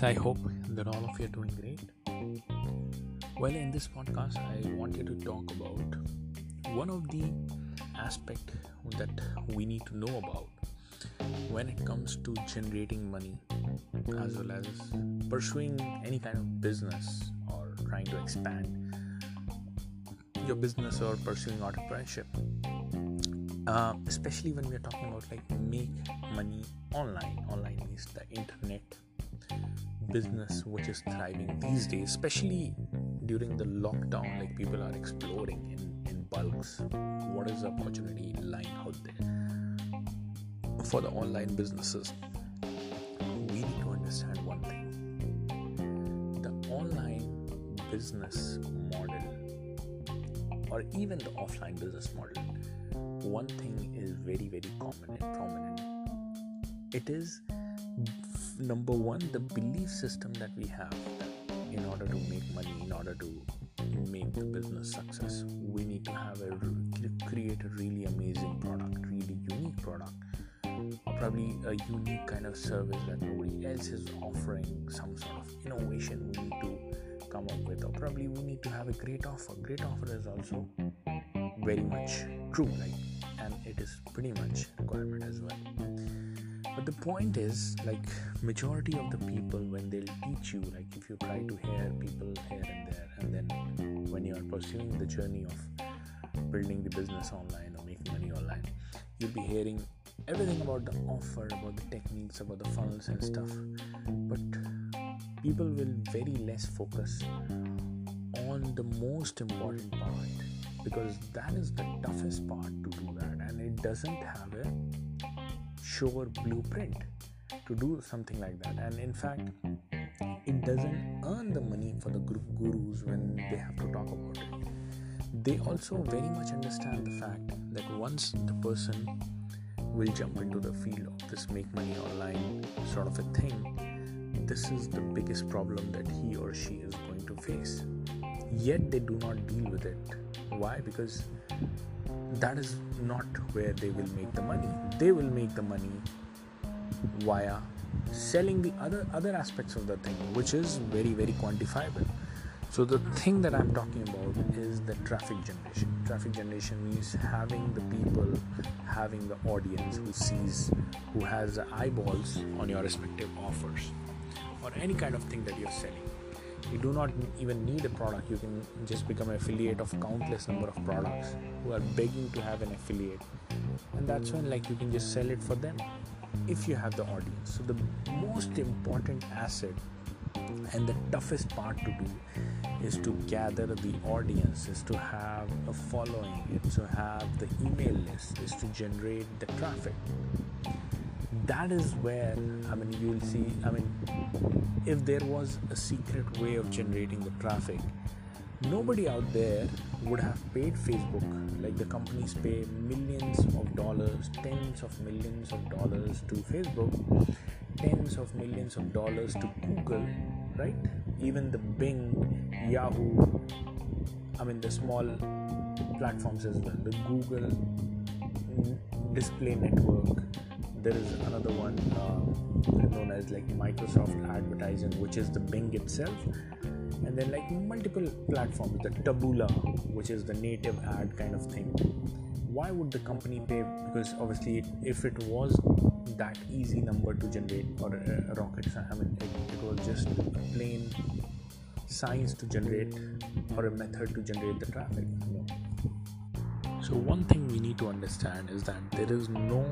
guys. I hope that all of you are doing great. Well, in this podcast, I wanted to talk about one of the aspect that we need to know about when it comes to generating money as well as pursuing any kind of business or trying to expand your business or pursuing entrepreneurship uh, especially when we are talking about like make money online online means the internet business which is thriving these days especially during the lockdown like people are exploring in, in bulks what is the opportunity lying out there for the online businesses. We need to understand one thing. The online business model or even the offline business model one thing is very very common and prominent. It is number one the belief system that we have in order to make money in order to make the business success we need to have a create a really amazing product really unique product. Probably a unique kind of service that nobody else is offering some sort of innovation we need to come up with or probably we need to have a great offer. Great offer is also very much true and it is pretty much requirement as well but the point is like majority of the people when they'll teach you like if you try to hear people here and there and then when you are pursuing the journey of building the business online or making money online you'll be hearing everything about the offer about the techniques about the funnels and stuff. But people will very less focus on the most important part because that is the toughest part to do that and it doesn't have a sure blueprint to do something like that. And in fact it doesn't earn the money for the group gurus when they have to talk about it. They also very much understand the fact that once the person will jump into the field of this make money online sort of a thing this is the biggest problem that he or she is going to face. Yet they do not deal with it why? Because that is not where they will make the money. They will make the money via selling the other other aspects of the thing which is very very quantifiable. So the thing that i'm talking about is the traffic generation. Traffic generation means having the people having the audience who sees who has eyeballs on your respective offers or any kind of thing that you're selling you do not even need a product. You can just become an affiliate of countless number of products who are begging to have an affiliate. And that's when like you can just sell it for them if you have the audience. So the most important asset and the toughest part to do is to gather the audience is to have a following is to have the email list is to generate the traffic that is where i mean you'll see i mean if there was a secret way of generating the traffic nobody out there would have paid facebook. Like the companies pay millions of dollars tens of millions of dollars to facebook tens of millions of dollars to google right? Even the bing yahoo i mean the small platforms as well the google mm, display network there is another one uh, known as like Microsoft Advertising, which is the Bing itself, and then like multiple platforms, the Taboola, which is the native ad kind of thing. Why would the company pay? Because obviously, if it was that easy number to generate or a rocket, I mean, it, it was just a plain science to generate or a method to generate the traffic. You know? So, one thing we need to understand is that there is no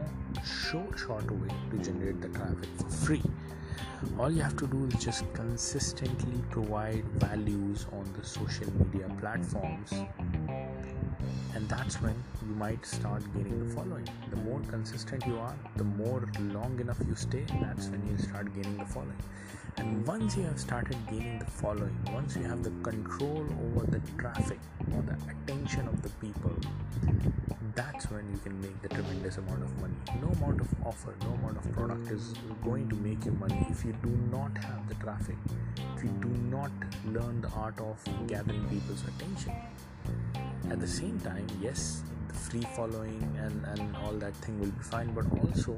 short, short way to generate the traffic for free. All you have to do is just consistently provide values on the social media platforms, and that's when you might start gaining the following. The more consistent you are, the more long enough you stay, that's when you start gaining the following. And once you have started gaining the following, once you have the control over the traffic or the attention of the people, that's when you can make the tremendous amount of money. No amount of offer, no amount of product is going to make you money if you do not have the traffic, if you do not learn the art of gathering people's attention. At the same time, yes, the free following and, and all that thing will be fine, but also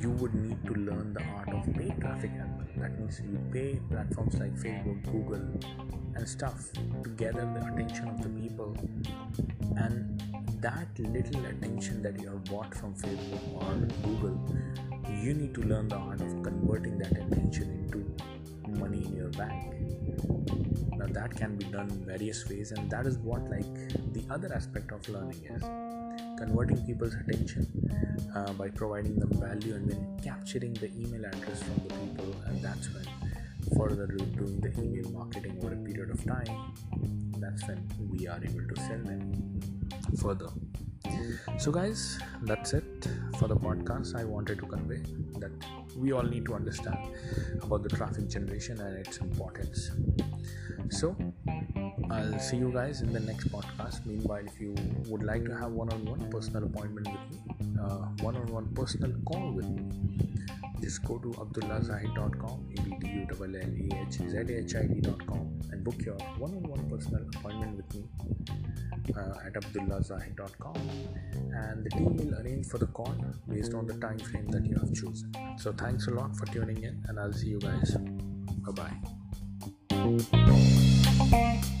you would need to learn the art of paid traffic well. That means you pay platforms like Facebook, Google, and stuff to gather the attention of the people, and that little attention that you have bought from Facebook or Google, you need to learn the art of converting that attention into money in your bank. Now that can be done in various ways, and that is what like the other aspect of learning is converting people's attention uh, by providing them value and then capturing the email address from the people and that's when further doing the email marketing over a period of time that's when we are able to sell them further so guys that's it for the podcast i wanted to convey that we all need to understand about the traffic generation and its importance so I'll see you guys in the next podcast. Meanwhile, if you would like to have one on one personal appointment with me, one on one personal call with me, just go to abdullahzahid.com, A-B-D-U-L-L-A-H-Z-A-H-I-D.com and book your one on one personal appointment with me uh, at abdullahzahid.com and the team will arrange for the call based on the time frame that you have chosen. So thanks a lot for tuning in and I'll see you guys. Bye bye.